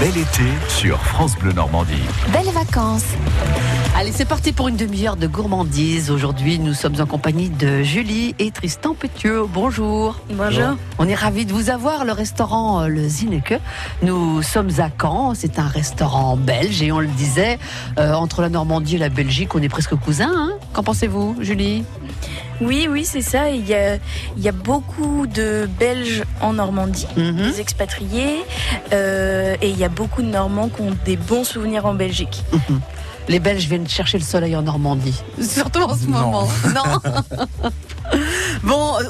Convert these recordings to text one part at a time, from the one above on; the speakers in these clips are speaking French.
Bel été sur France Bleu Normandie. Belles vacances. Allez, c'est parti pour une demi-heure de gourmandise. Aujourd'hui, nous sommes en compagnie de Julie et Tristan Pétieux. Bonjour. Bonjour. On est ravis de vous avoir, le restaurant euh, Le Zineke. Nous sommes à Caen. C'est un restaurant belge et on le disait, euh, entre la Normandie et la Belgique, on est presque cousins. Hein Qu'en pensez-vous, Julie? Oui, oui, c'est ça. Il y, a, il y a beaucoup de Belges en Normandie, Mhm. des expatriés, euh, et il y a beaucoup de Normands qui ont des bons souvenirs en Belgique. Les Belges viennent chercher le soleil en Normandie. Surtout en ce Non. moment. Non.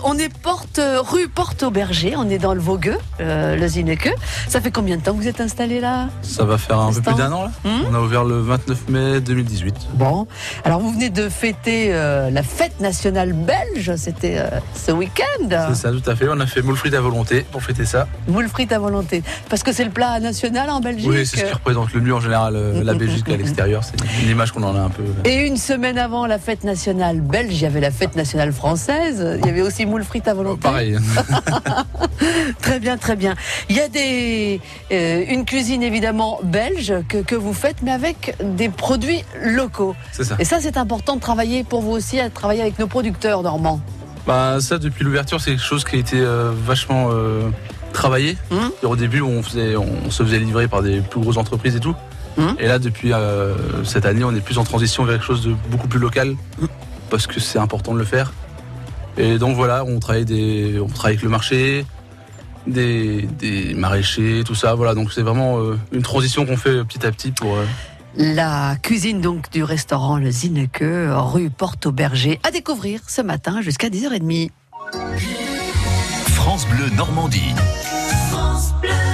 on est porte, rue Porte au Berger. On est dans le Vogueux, euh, le Zineke. Ça fait combien de temps que vous êtes installé là? Ça va faire un peu plus d'un an là. On a ouvert le 29 mai 2018. Bon, alors vous venez de fêter euh, la fête nationale belge, c'était euh, ce week-end. C'est ça, tout à fait. On a fait moule frites à volonté pour fêter ça. Moule frite à volonté. Parce que c'est le plat national en Belgique. Oui, c'est ce qui représente le mieux en général la Belgique à l'extérieur. C'est une image qu'on en a un peu. Et une semaine avant la fête nationale belge, il y avait la fête nationale française. Il y avait aussi moule frite à volonté. Pareil. Très bien, très bien. Il y a des, euh, une cuisine évidemment belge que, que vous faites, mais avec des produits locaux. C'est ça. Et ça, c'est important de travailler pour vous aussi, à travailler avec nos producteurs normands. Bah, ça, depuis l'ouverture, c'est quelque chose qui a été euh, vachement euh, travaillé. Hum. Et au début, on, faisait, on se faisait livrer par des plus grosses entreprises et tout. Hum. Et là, depuis cette année, on est plus en transition vers quelque chose de beaucoup plus local. Hum. Parce que c'est important de le faire. Et donc voilà, on travaille, des, on travaille avec le marché, des, des maraîchers, tout ça. Voilà, donc c'est vraiment euh, une transition qu'on fait petit à petit pour. euh, La cuisine donc du restaurant Le Zineke, rue Porte au Berger, à découvrir ce matin jusqu'à 10h30. France Bleu Normandie. If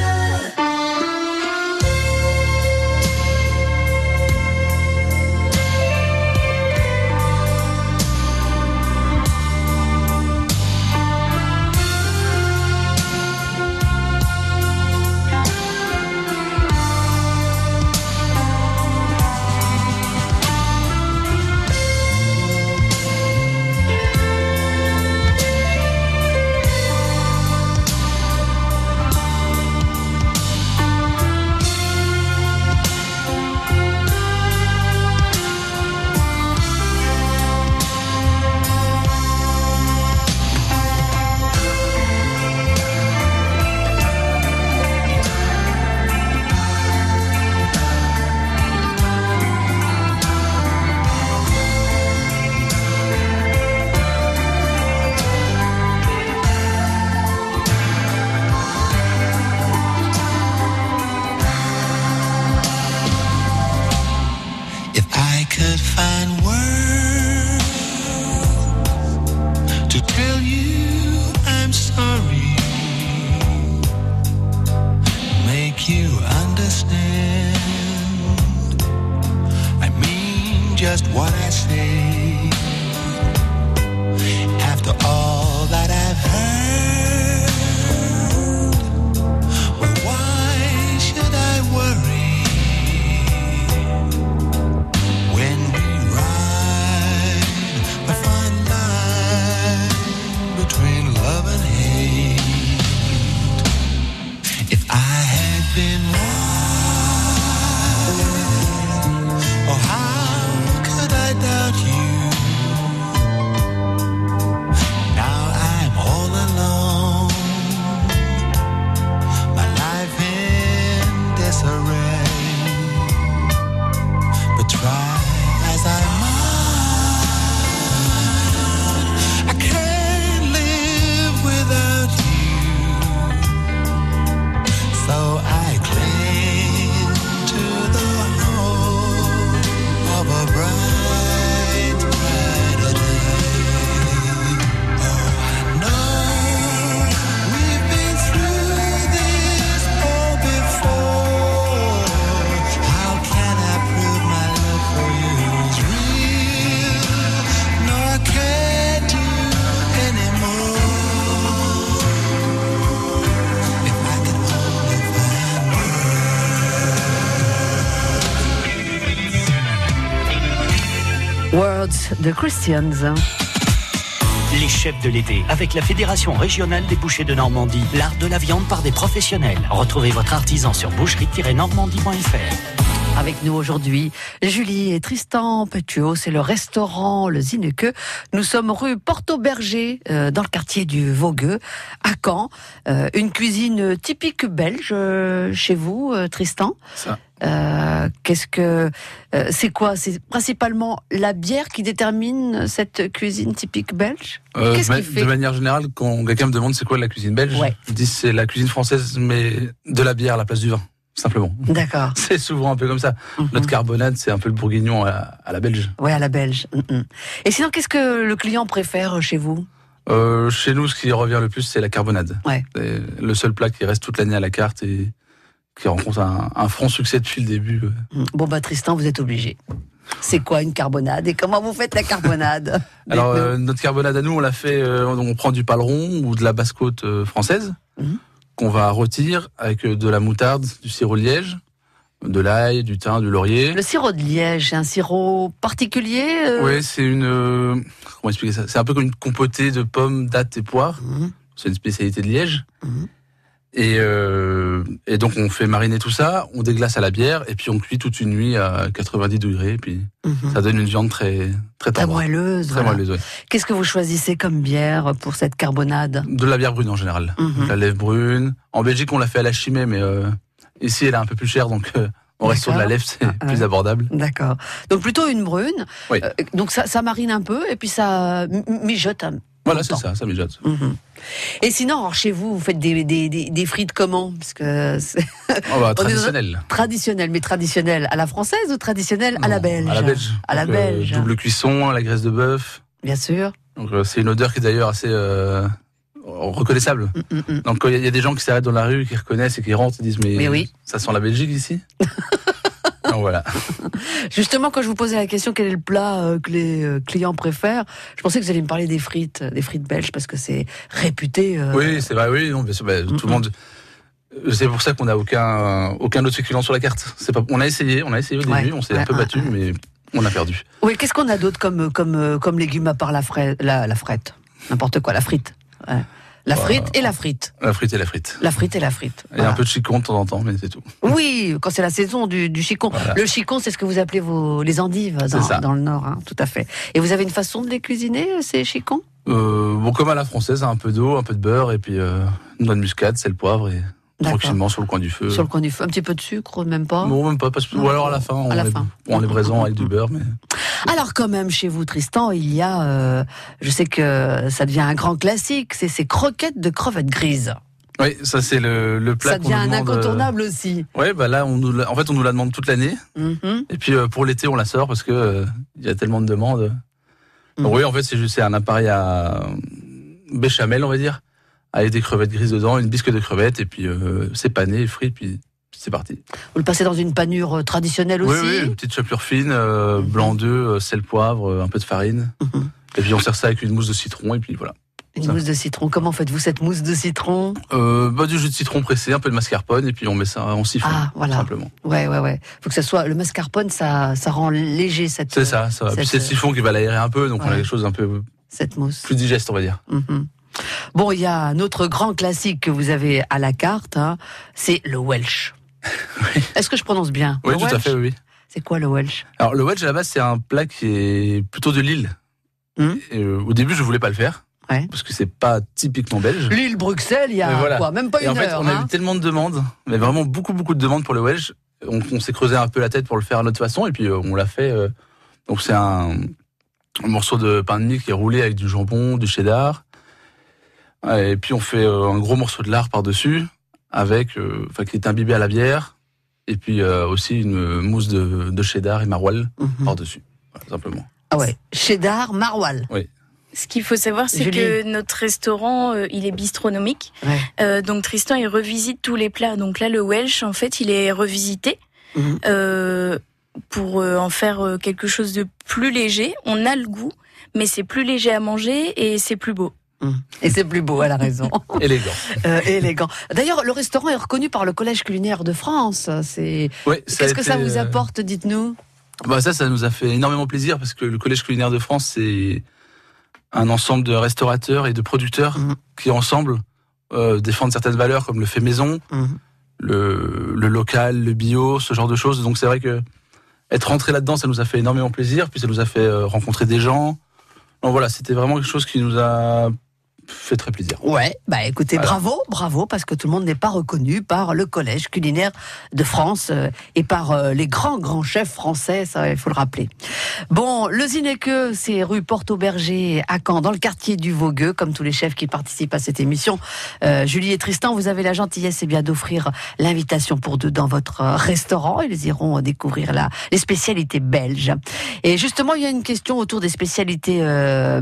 Les chefs de l'été, avec la Fédération régionale des bouchers de Normandie, l'art de la viande par des professionnels. Retrouvez votre artisan sur boucherie-normandie.fr. Avec nous aujourd'hui, Julie et Tristan Petuo, c'est le restaurant Le Zineke. Nous sommes rue Porto-Berger, euh, dans le quartier du Vogueux, à Caen. Euh, une cuisine typique belge euh, chez vous, euh, Tristan. Ça. Euh, Qu'est-ce que euh, c'est quoi? C'est principalement la bière qui détermine cette cuisine typique belge? Euh, Qu'est-ce ma- fait? de manière générale, quand quelqu'un me demande c'est quoi la cuisine belge, Ouais. je dis c'est la cuisine française, mais de la bière à la place du vin, simplement. D'accord. C'est souvent un peu comme ça. Mhm. Notre carbonade, c'est un peu le bourguignon à, à la belge. Ouais, à la belge. Mm, mm. Et sinon, qu'est-ce que le client préfère chez vous? Euh, chez nous, ce qui revient le plus, c'est la carbonade. Ouais. Le seul plat qui reste toute l'année à la carte et qui rencontre un, un franc succès depuis le début. Mm. Bon, bah, Tristan, vous êtes obligé. C'est quoi une carbonade et comment vous faites la carbonade? Alors, euh, notre carbonade à nous, on l'a fait, euh, on prend du paleron ou de la basse-côte française, Mhm. Qu'on va rôtir avec euh, de la moutarde, du sirop de liège, de l'ail, du thym, du laurier. Le sirop de liège, c'est un sirop particulier euh Oui, c'est une. euh, comment expliquer ça? C'est un peu comme une compotée de pommes, dattes et poires. Mhm. C'est une spécialité de Liège. Mhm. Et, euh, et donc on fait mariner tout ça, on déglace à la bière et puis on cuit toute une nuit à 90 degrés. Puis Mhm. ça donne une viande très très Très tendre, moelleuse. très voilà. moelleuse. ouais. Qu'est-ce que vous choisissez comme bière pour cette carbonade? De la bière brune en général. Mhm. La lèvre brune. En Belgique on l'a fait à la chimée, mais euh, ici elle est un peu plus chère, donc euh, on reste sur de la lèvre, c'est Ah, plus ouais. abordable. D'accord. Donc plutôt une brune. Oui. Euh, donc ça, ça marine un peu et puis ça mijote. un- Voilà, c'est ça, ça mijote. Mhm. Et sinon, alors, chez vous, vous faites des, des, des, des frites comment? Parce que Oh, bah, traditionnel. traditionnel, mais traditionnel à la française ou traditionnel à la belge À la belge. À la Donc, euh, double cuisson, la graisse de bœuf. Bien sûr. Donc euh, c'est une odeur qui est d'ailleurs assez euh, reconnaissable. Mm, mm, mm. Donc il y, a- il y a des gens qui s'arrêtent dans la rue, qui reconnaissent et qui rentrent, ils disent mais, Mais oui. ça sent la Belgique ici? Voilà. Justement, quand je vous posais la question quel est le plat euh, que les euh, clients préfèrent, je pensais que vous alliez me parler des frites, euh, des frites belges, parce que c'est réputé. euh, Oui, c'est vrai. Oui, non, bah, tout le monde. C'est pour ça qu'on n'a aucun aucun autre féculent sur la carte. C'est pas. On a essayé, on a essayé au Ouais, début, on s'est ouais, un peu ouais, battu, mais on a perdu. Oui, qu'est-ce qu'on a d'autre comme, comme, comme légumes à part la, fraise, la, la frette? N'importe quoi, la frite. La Voilà. frite et la frite. La frite et la frite. La frite et la frite. Et un peu de chicon de temps en temps, mais c'est tout. Oui, quand c'est la saison du, du chicon. Voilà. Le chicon, c'est ce que vous appelez vos, les endives dans, dans le Nord, hein, tout à fait. Et vous avez une façon de les cuisiner, ces chicons? Euh, bon, comme à la française, un peu d'eau, un peu de beurre et puis euh, une noix de muscade, sel, poivre et Tranquillement sur le coin du feu. Sur le coin du feu, un petit peu de sucre, même pas Non, même pas. Parce Non. ou alors à la fin, on la est, fin. on est présent avec du beurre, mais. Alors quand même, chez vous, Tristan, il y a, euh, je sais que ça devient un grand classique, c'est ces croquettes de crevettes grises. Oui, ça c'est le, le plat Ça devient un demande, euh, incontournable aussi. Ouais, bah là, on nous, la- en fait, on nous la demande toute l'année. Mhm. Et puis euh, pour l'été, on la sort parce que il y a tellement de demandes. Donc, oui, en fait, c'est juste un appareil à béchamel, on va dire, avec des crevettes grises dedans, une bisque de crevettes, et puis euh, c'est pané, frit, puis c'est parti. Vous le passez dans une panure euh, traditionnelle Oui, aussi oui, une petite chapelure fine, euh, Mhm. blanc d'œuf, sel, poivre, un peu de farine. Mhm. Et puis on sert ça avec une mousse de citron, et puis voilà. Une ça. mousse de citron. Comment faites-vous cette mousse de citron? Euh, bah, du jus de citron pressé, un peu de mascarpone, et puis on met ça en siphon, Ah, voilà. simplement. Ouais, ouais, ouais. Faut que ça soit le mascarpone, ça, ça rend léger cette. C'est ça, ça. va. Puis cette- c'est le siphon qui va l'aérer un peu, donc on a quelque chose d'un peu Cette mousse. plus digeste, on va dire. Mhm. Bon, il y a un autre grand classique que vous avez à la carte, hein, c'est le Welsh. Est-ce que je prononce bien Oui, Le tout à Welsh fait, oui. C'est quoi le Welsh? Alors, le wedge, à la base, c'est un plat qui est plutôt de Lille. Mhm. Et, euh, au début, je voulais pas le faire. Ouais. Parce que c'est pas typiquement belge. Lille, Bruxelles, il y a voilà. quoi? Même pas Et une en fait, heure. on a hein. eu tellement de demandes, mais vraiment beaucoup, beaucoup de demandes pour le. On, on s'est creusé un peu la tête pour le faire à notre façon, et puis euh, on l'a fait. euh, donc, c'est un, un morceau de pain de mie qui est roulé avec du jambon, du cheddar. Et puis, on fait euh, un gros morceau de lard par-dessus, avec, euh, enfin, qui est imbibé à la bière. Et puis, euh, aussi une mousse de, de cheddar et maroilles Mhm. par-dessus. Voilà, simplement. Ah ouais. Cheddar, maroilles. Ce qu'il faut savoir, c'est que notre restaurant, euh, il est bistronomique. Ouais. Euh, donc Tristan, il revisite tous les plats. Donc là, le Welsh, en fait, il est revisité Mhm. euh, pour euh, en faire euh, quelque chose de plus léger. On a le goût, mais c'est plus léger à manger et c'est plus beau. Et c'est plus beau, elle a raison. Élégant. Euh, élégant. D'ailleurs, le restaurant est reconnu par le Collège culinaire de France. C'est Ouais, Qu'est-ce que ça vous euh, apporte, dites-nous? Bah Ça, ça nous a fait énormément plaisir parce que le Collège culinaire de France, c'est un ensemble de restaurateurs et de producteurs Mhm. qui ensemble euh, défendent certaines valeurs comme le fait maison, Mhm. le, le local, le bio, ce genre de choses. Donc c'est vrai que être rentré là-dedans, ça nous a fait énormément plaisir, puis ça nous a fait rencontrer des gens. Donc voilà, c'était vraiment quelque chose qui nous a fait très plaisir. Ouais, bah écoutez, Voilà. bravo, bravo, parce que tout le monde n'est pas reconnu par le Collège culinaire de France euh, et par euh, les grands, grands chefs français, ça, il faut le rappeler. Bon, le Zineke, c'est rue Porte-au-Berger à Caen, dans le quartier du Vogueux, comme tous les chefs qui participent à cette émission. Euh, Julie et Tristan, vous avez la gentillesse eh bien d'offrir l'invitation pour deux dans votre restaurant. Ils iront découvrir la, les spécialités belges. Et justement, il y a une question autour des spécialités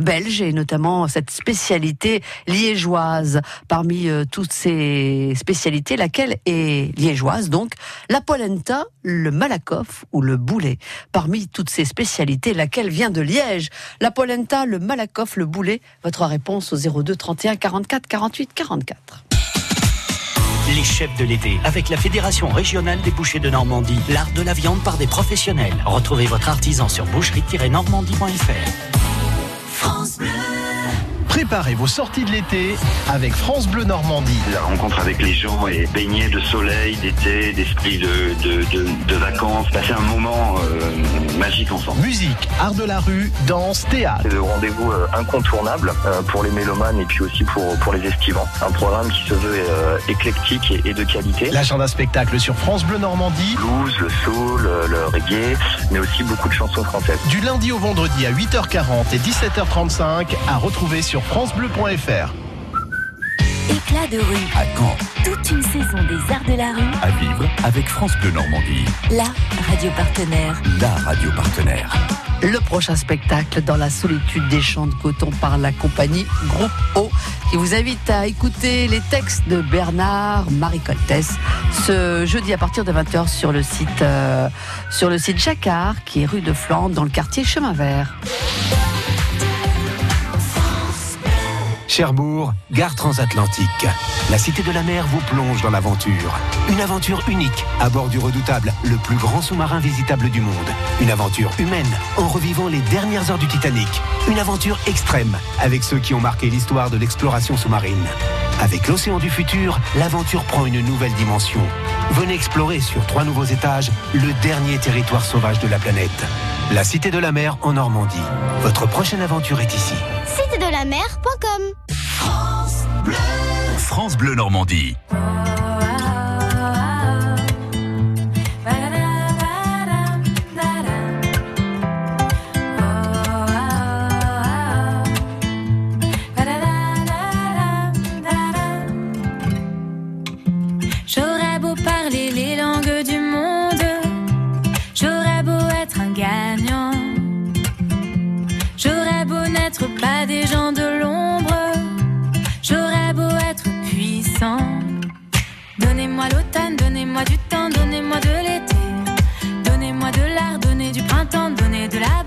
belges et notamment cette spécialité liégeoise. Parmi euh, toutes ces spécialités, laquelle est liégeoise? Donc, la polenta, le malakoff ou le boulet. Parmi toutes ces spécialités, laquelle vient de Liège? La polenta, le malakoff, le boulet. Votre réponse au 02 31 44 48 44. Les chefs de l'été, avec la Fédération régionale des bouchers de Normandie, l'art de la viande par des professionnels. Retrouvez votre artisan sur boucherie-normandie.fr. Préparez vos sorties de l'été avec France Bleu Normandie. La rencontre avec les gens et baigner de soleil, d'été, d'esprit de, de, de, de vacances, passer un moment euh, magique ensemble. Musique, art de la rue, danse, théâtre. C'est le rendez-vous euh, incontournable euh, pour les mélomanes et puis aussi pour, pour les estivants. Un programme qui se veut éclectique et, et de qualité. L'agenda spectacle sur France Bleu Normandie. Blues, le soul, le reggae, mais aussi beaucoup de chansons françaises. Du lundi au vendredi à 8h40 et 17h35 à retrouver sur FranceBleu.fr. Éclat de rue, À Caen, toute une saison des arts de la rue, à vivre avec France Bleu Normandie, la radio partenaire. la radio partenaire. Le prochain spectacle dans la solitude des champs de coton par la compagnie Groupe O qui vous invite à écouter les textes de Bernard Marie Coltès ce jeudi à partir de 20h sur le site euh, sur le site Jacquard qui est rue de Flandre dans le quartier Chemin Vert. Cherbourg, gare transatlantique. La Cité de la Mer vous plonge dans l'aventure. Une aventure unique à bord du redoutable, le plus grand sous-marin visitable du monde. Une aventure humaine en revivant les dernières heures du Titanic. Une aventure extrême avec ceux qui ont marqué l'histoire de l'exploration sous-marine. Avec l'océan du futur, l'aventure prend une nouvelle dimension. Venez explorer sur trois nouveaux étages le dernier territoire sauvage de la planète. La Cité de la Mer en Normandie. Votre prochaine aventure est ici. Cité de la mer.com France Bleu Normandie. Donnez-moi l'automne, donnez-moi du temps, donnez-moi de l'été, donnez-moi de l'art, donnez du printemps, donnez de la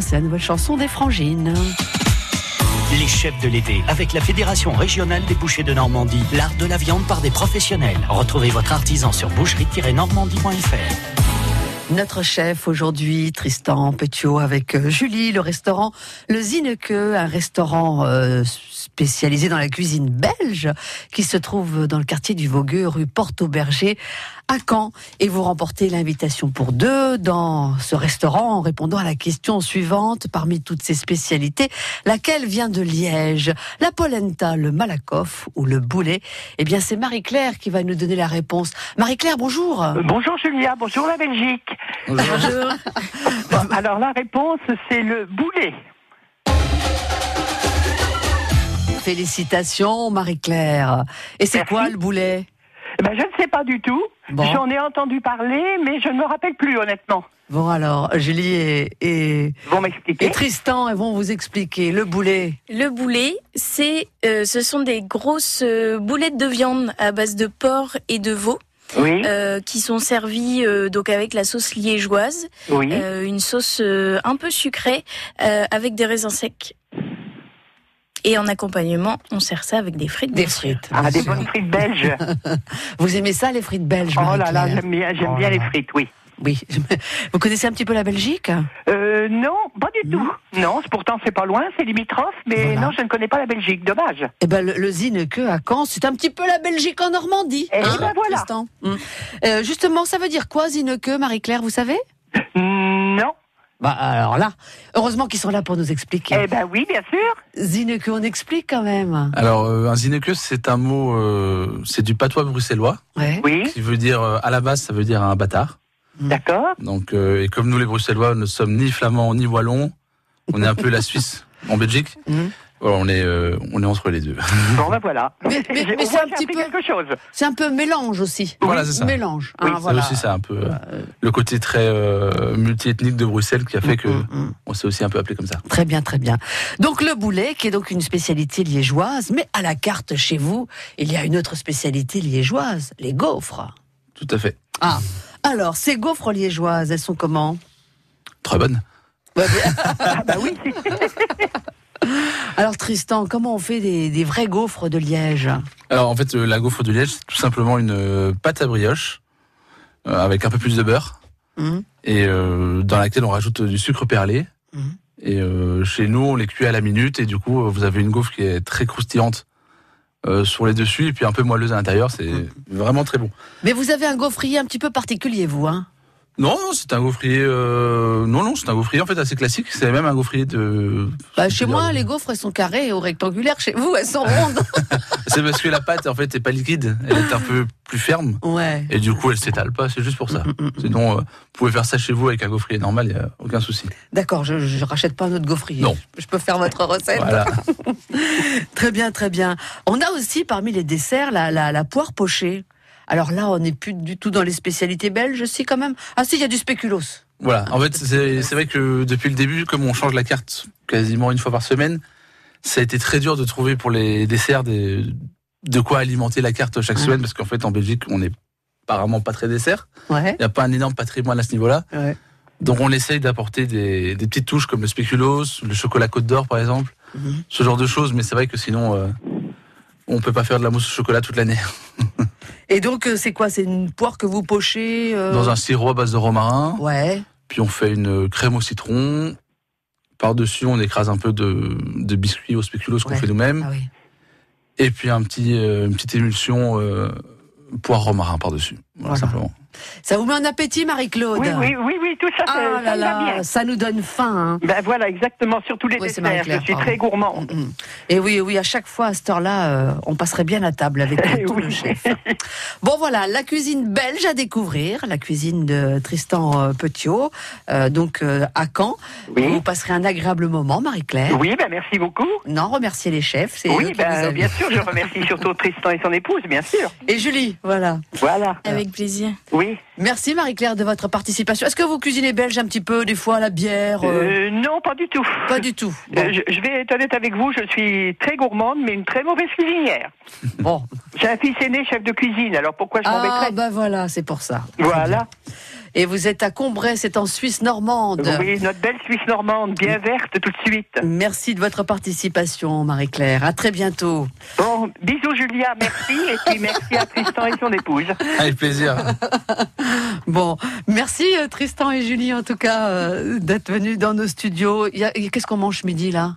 c'est la nouvelle chanson des Frangines. Les chefs de l'été, avec la Fédération régionale des bouchers de Normandie, l'art de la viande par des professionnels. Retrouvez votre artisan sur boucherie-normandie.fr. Notre chef aujourd'hui, Tristan Petiot, avec euh, Julie, le restaurant Le Zineke, un restaurant euh, spécialisé dans la cuisine belge, qui se trouve dans le quartier du Vogueux, rue Porte-au-Berger, à Caen. Et vous remportez l'invitation pour deux dans ce restaurant en répondant à la question suivante parmi toutes ces spécialités. Laquelle vient de Liège? La polenta, le malakoff ou le boulet? Eh bien, c'est Marie-Claire qui va nous donner la réponse. Marie-Claire, bonjour. Euh, Bonjour Julia, bonjour la Belgique. Bon, alors la réponse c'est le boulet. Félicitations, Marie-Claire. Et c'est quoi le boulet? Ben, je ne sais pas du tout. Bon. J'en ai entendu parler, mais je ne me rappelle plus honnêtement. Bon alors, Julie et, et, et Tristan elles vont vous expliquer le boulet. Le boulet, c'est, euh, ce sont des grosses euh, boulettes de viande à base de porc et de veau. Oui. euh, qui sont servies euh, donc avec la sauce liégeoise, Oui. euh, une sauce euh, un peu sucrée euh, avec des raisins secs. Et en accompagnement, on sert ça avec des frites. Des frites. Ah, des bonnes frites belges. Vous aimez ça, les frites belges Oh là là, j'aime bien, j'aime bien les frites, oui. Oui. Vous connaissez un petit peu la Belgique? Euh, non, pas du tout. Non, pourtant c'est pas loin, c'est limitrophe, mais Voilà. non, je ne connais pas la Belgique. Dommage. Eh ben, le, le Zineke à Caen, c'est un petit peu la Belgique en Normandie. hein, Eh ben voilà. Mm. Euh, justement, ça veut dire quoi, Zineke, Marie-Claire, vous savez? Non. Bah alors là, heureusement qu'ils sont là pour nous expliquer. Eh ben oui, bien sûr. Zineke, on explique quand même. Alors, euh, un zineke, c'est un mot, euh, c'est du patois bruxellois, Ouais. Oui, qui veut dire, euh, à la base, ça veut dire un bâtard. d'accord. Donc, euh, et comme nous, les Bruxellois, ne sommes ni flamands ni wallons, on est un peu la Suisse en Belgique. Voilà, on est, euh, on est entre les deux. Bon ben voilà. Mais- c'est un petit peu- quelque chose. C'est un peu mélange aussi. Voilà, c'est ça. Mélange. Oui, hein, ça voilà. Ça aussi, c'est un peu euh, le côté très euh, multiethnique de Bruxelles qui a fait que Mm, mm, mm. on s'est aussi un peu appelé comme ça. Très bien, très bien. Donc le boulet, qui est donc une spécialité liégeoise, mais à la carte chez vous, il y a une autre spécialité liégeoise, les gaufres. Tout à fait. Ah, alors ces gaufres liégeoises, elles sont comment? Très bonne. Ah bah oui. Alors Tristan, comment on fait des, des vrais gaufres de Liège Alors en fait, euh, la gaufre de Liège, c'est tout simplement une euh, pâte à brioche euh, avec un peu plus de beurre Mhm. et euh, dans laquelle on rajoute du sucre perlé. Mhm. Et euh, chez nous, on les cuit à la minute et du coup, vous avez une gaufre qui est très croustillante euh, sur les dessus et puis un peu moelleuse à l'intérieur. C'est Mhm. vraiment très bon. Mais vous avez un gaufrier un petit peu particulier, vous, hein Non, non, c'est un gaufrier. euh, Non, non, c'est un gaufrier en fait assez classique. C'est même un gaufrier de. bah, Chez moi, les gaufres, elles sont carrées ou rectangulaires. Chez vous, elles sont rondes. C'est parce que la pâte en fait est pas liquide. Elle est un peu plus ferme ouais. et du coup, elle s'étale pas. C'est juste pour ça. Mm, mm, mm. Sinon, euh, vous pouvez faire ça chez vous avec un gaufrier normal. Il y a aucun souci. D'accord, je, je rachète pas un autre gaufrier. Non. Je peux faire votre recette. Voilà. Très bien, très bien. On a aussi parmi les desserts la, la, la poire pochée. Alors là, on n'est plus du tout dans les spécialités belges, si quand même. Ah si, il y a du spéculoos. Voilà. En fait, c'est vrai que depuis le début, comme on change la carte quasiment une fois par semaine, ça a été très dur de trouver pour les desserts des, de quoi alimenter la carte chaque Ouais. semaine, parce qu'en fait, en Belgique, on n'est apparemment pas très dessert. Ouais. Il n'y a pas un énorme patrimoine à ce niveau-là. Ouais. Donc, on essaye d'apporter des, des petites touches comme le spéculoos, le chocolat Côte d'Or, par exemple, Mhm. ce genre de choses. Mais c'est vrai que sinon, euh, on peut pas faire de la mousse au chocolat toute l'année. Et donc, euh, c'est quoi? C'est une poire que vous pochez euh, Dans un sirop à base de romarin. Ouais. Puis on fait une crème au citron. Par-dessus, on écrase un peu de, de biscuits au spéculoos qu'on Ouais. fait nous-mêmes. Ah oui. Et puis un petit, euh, une petite émulsion euh, poire romarin par-dessus. Voilà, simplement. Ça vous met en appétit, Marie-Claude Oui, oui, oui, oui, tout ça, Ah ça, là là, bien. ça nous donne faim. hein. Ben voilà, exactement, surtout les Oui, c'est desserts. Je suis pardon. très gourmande. Mm. Et oui, oui, à chaque fois, à cette heure-là, euh, on passerait bien à table avec Eh tout le chef. Bon, voilà, la cuisine belge à découvrir, la cuisine de Tristan euh, Petiot, euh, donc euh, à Caen. Vous passerez un agréable moment, Marie-Claire. Oui, ben merci beaucoup. Non, remercier les chefs. Oui, ben, bien sûr, je remercie surtout Tristan et son épouse, bien sûr. Et Julie, voilà. Voilà. Avec plaisir. Oui. Merci Marie-Claire de votre participation. Est-ce que vous cuisinez belge un petit peu, des fois, la bière euh, Euh, non, pas du tout. Pas du tout. Euh, je, je vais être honnête avec vous, je suis très gourmande, mais une très mauvaise cuisinière. Bon. J'ai un fils aîné chef de cuisine, alors pourquoi je Ah, m'embêterais bah voilà, c'est pour ça. Voilà. Et vous êtes à Combray, c'est en Suisse normande. Oui, notre belle Suisse normande, bien verte tout de suite. Merci de votre participation, Marie-Claire. À très bientôt. Bon, bisous Julia, merci, et puis merci à Tristan et son épouse. Avec plaisir. Bon, merci euh, Tristan et Julie en tout cas euh, d'être venus dans nos studios. Qu'est-ce qu'on mange midi là?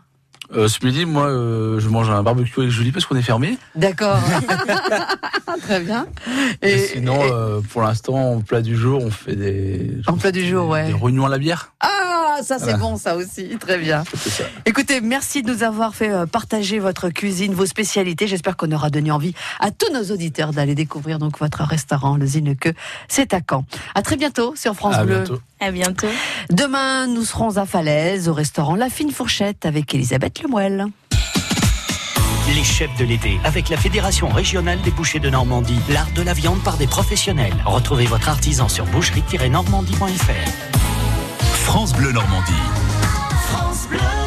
Euh, ce midi, moi, euh, je mange un barbecue avec Julie parce qu'on est fermé. D'accord. Très bien. Et, Et, sinon, euh, pour l'instant, au plat du jour, on fait des. En plat du jour, ouais. Des rognons à la bière. Ah, ça c'est Voilà. bon ça aussi, très bien. Ça. Écoutez, merci de nous avoir fait euh, partager votre cuisine, vos spécialités. J'espère qu'on aura donné envie à tous nos auditeurs d'aller découvrir donc votre restaurant, le Zineke. C'est à Caen. À très bientôt sur France À Bleu. bientôt. À bientôt. Demain, nous serons à Falaise, au restaurant La Fine Fourchette avec Elisabeth Lemoelle. Les chefs de l'été, avec la Fédération régionale des bouchers de Normandie, l'art de la viande par des professionnels. Retrouvez votre artisan sur boucherie-normandie.fr. France Bleu Normandie. France Bleu.